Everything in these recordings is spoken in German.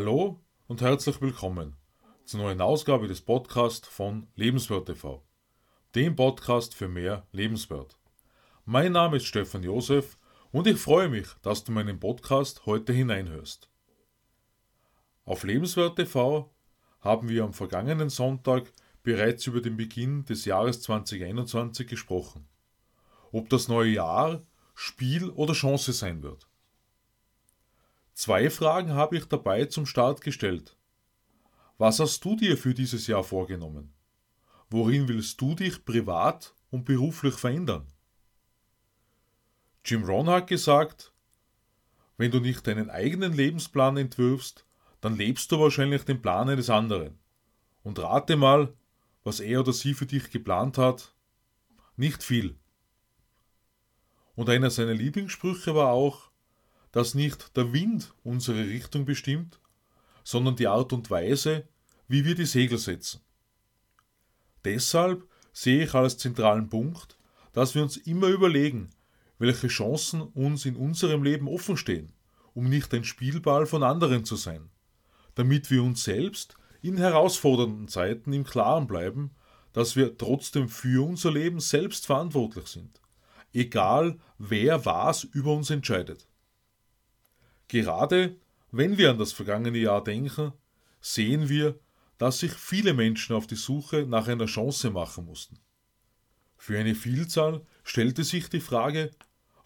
Hallo und herzlich willkommen zur neuen Ausgabe des Podcasts von Lebenswert TV, dem Podcast für mehr Lebenswert. Mein Name ist Stefan Josef und ich freue mich, dass du meinen Podcast heute hineinhörst. Auf Lebenswert TV haben wir am vergangenen Sonntag bereits über den Beginn des Jahres 2021 gesprochen. Ob das neue Jahr Spiel oder Chance sein wird. Zwei Fragen habe ich dabei zum Start gestellt. Was hast du dir für dieses Jahr vorgenommen? Worin willst du dich privat und beruflich verändern? Jim Rohn hat gesagt, wenn du nicht deinen eigenen Lebensplan entwirfst, dann lebst du wahrscheinlich den Plan eines anderen. Und rate mal, was er oder sie für dich geplant hat. Nicht viel. Und einer seiner Lieblingssprüche war auch, dass nicht der Wind unsere Richtung bestimmt, sondern die Art und Weise, wie wir die Segel setzen. Deshalb sehe ich als zentralen Punkt, dass wir uns immer überlegen, welche Chancen uns in unserem Leben offen stehen, um nicht ein Spielball von anderen zu sein, damit wir uns selbst in herausfordernden Zeiten im Klaren bleiben, dass wir trotzdem für unser Leben selbst verantwortlich sind, egal wer was über uns entscheidet. Gerade wenn wir an das vergangene Jahr denken, sehen wir, dass sich viele Menschen auf die Suche nach einer Chance machen mussten. Für eine Vielzahl stellte sich die Frage,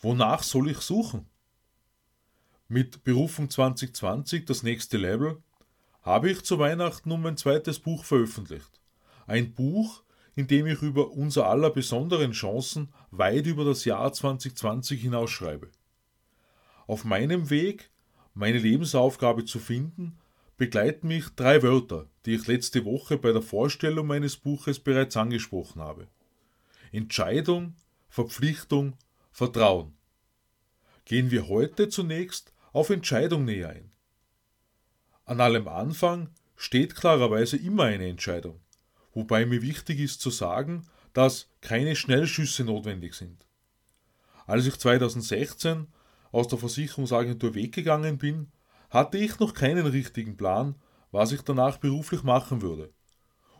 wonach soll ich suchen? Mit Berufung 2020, das nächste Level, habe ich zu Weihnachten nun mein zweites Buch veröffentlicht. Ein Buch, in dem ich über unser aller besonderen Chancen weit über das Jahr 2020 hinaus schreibe. Auf meinem Weg meine Lebensaufgabe zu finden, begleiten mich drei Wörter, die ich letzte Woche bei der Vorstellung meines Buches bereits angesprochen habe. Entscheidung, Verpflichtung, Vertrauen. Gehen wir heute zunächst auf Entscheidung näher ein. An allem Anfang steht klarerweise immer eine Entscheidung, wobei mir wichtig ist zu sagen, dass keine Schnellschüsse notwendig sind. Als ich 2016 aus der Versicherungsagentur weggegangen bin, hatte ich noch keinen richtigen Plan, was ich danach beruflich machen würde.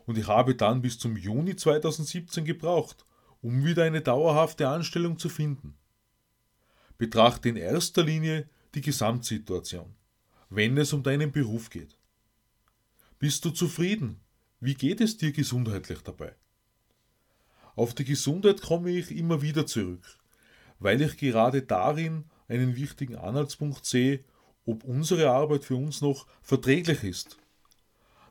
Und ich habe dann bis zum Juni 2017 gebraucht, um wieder eine dauerhafte Anstellung zu finden. Betrachte in erster Linie die Gesamtsituation, wenn es um deinen Beruf geht. Bist du zufrieden? Wie geht es dir gesundheitlich dabei? Auf die Gesundheit komme ich immer wieder zurück, weil ich gerade darin einen wichtigen Anhaltspunkt sehe, ob unsere Arbeit für uns noch verträglich ist.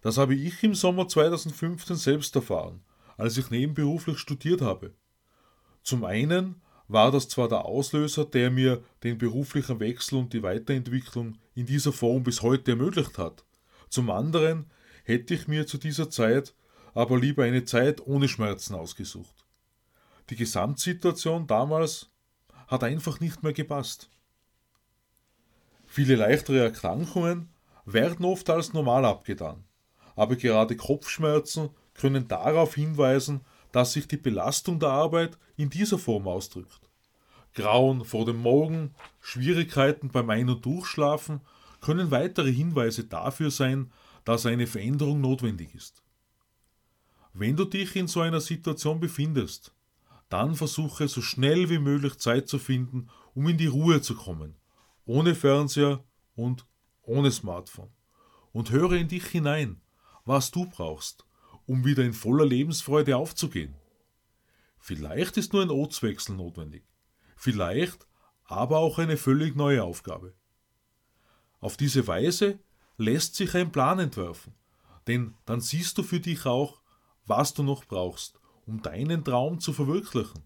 Das habe ich im Sommer 2015 selbst erfahren, als ich nebenberuflich studiert habe. Zum einen war das zwar der Auslöser, der mir den beruflichen Wechsel und die Weiterentwicklung in dieser Form bis heute ermöglicht hat. Zum anderen hätte ich mir zu dieser Zeit aber lieber eine Zeit ohne Schmerzen ausgesucht. Die Gesamtsituation damals hat einfach nicht mehr gepasst. Viele leichtere Erkrankungen werden oft als normal abgetan, aber gerade Kopfschmerzen können darauf hinweisen, dass sich die Belastung der Arbeit in dieser Form ausdrückt. Grauen vor dem Morgen, Schwierigkeiten beim Ein- und Durchschlafen können weitere Hinweise dafür sein, dass eine Veränderung notwendig ist. Wenn du dich in so einer Situation befindest, dann versuche so schnell wie möglich Zeit zu finden, um in die Ruhe zu kommen, ohne Fernseher und ohne Smartphone. Und höre in dich hinein, was du brauchst, um wieder in voller Lebensfreude aufzugehen. Vielleicht ist nur ein Ortswechsel notwendig, vielleicht aber auch eine völlig neue Aufgabe. Auf diese Weise lässt sich ein Plan entwerfen, denn dann siehst du für dich auch, was du noch brauchst, um deinen Traum zu verwirklichen.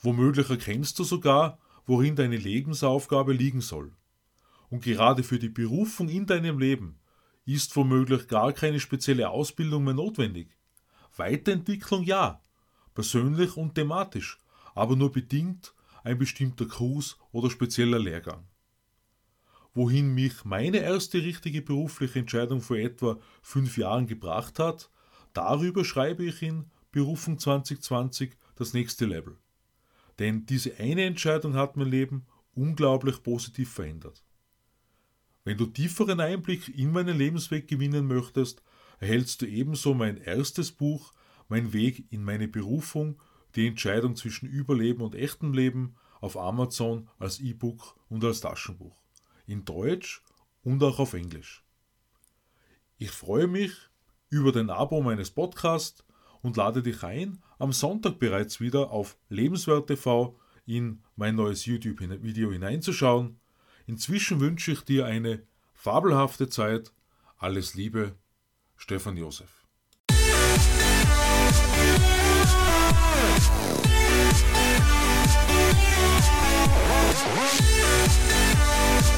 Womöglich erkennst du sogar, worin deine Lebensaufgabe liegen soll. Und gerade für die Berufung in deinem Leben ist womöglich gar keine spezielle Ausbildung mehr notwendig. Weiterentwicklung ja, persönlich und thematisch, aber nur bedingt ein bestimmter Kurs oder spezieller Lehrgang. Wohin mich meine erste richtige berufliche Entscheidung vor etwa fünf Jahren gebracht hat, darüber schreibe ich in Berufung 2020 das nächste Level. Denn diese eine Entscheidung hat mein Leben unglaublich positiv verändert. Wenn du tieferen Einblick in meinen Lebensweg gewinnen möchtest, erhältst du ebenso mein erstes Buch, Mein Weg in meine Berufung, die Entscheidung zwischen Überleben und echtem Leben auf Amazon als E-Book und als Taschenbuch. In Deutsch und auch auf Englisch. Ich freue mich über den Abo meines Podcasts und lade dich ein, am Sonntag bereits wieder auf Lebenswert TV in mein neues YouTube-Video hineinzuschauen. Inzwischen wünsche ich dir eine fabelhafte Zeit. Alles Liebe, Stefan Josef.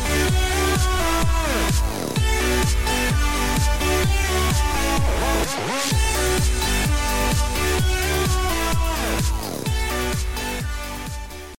We'll be.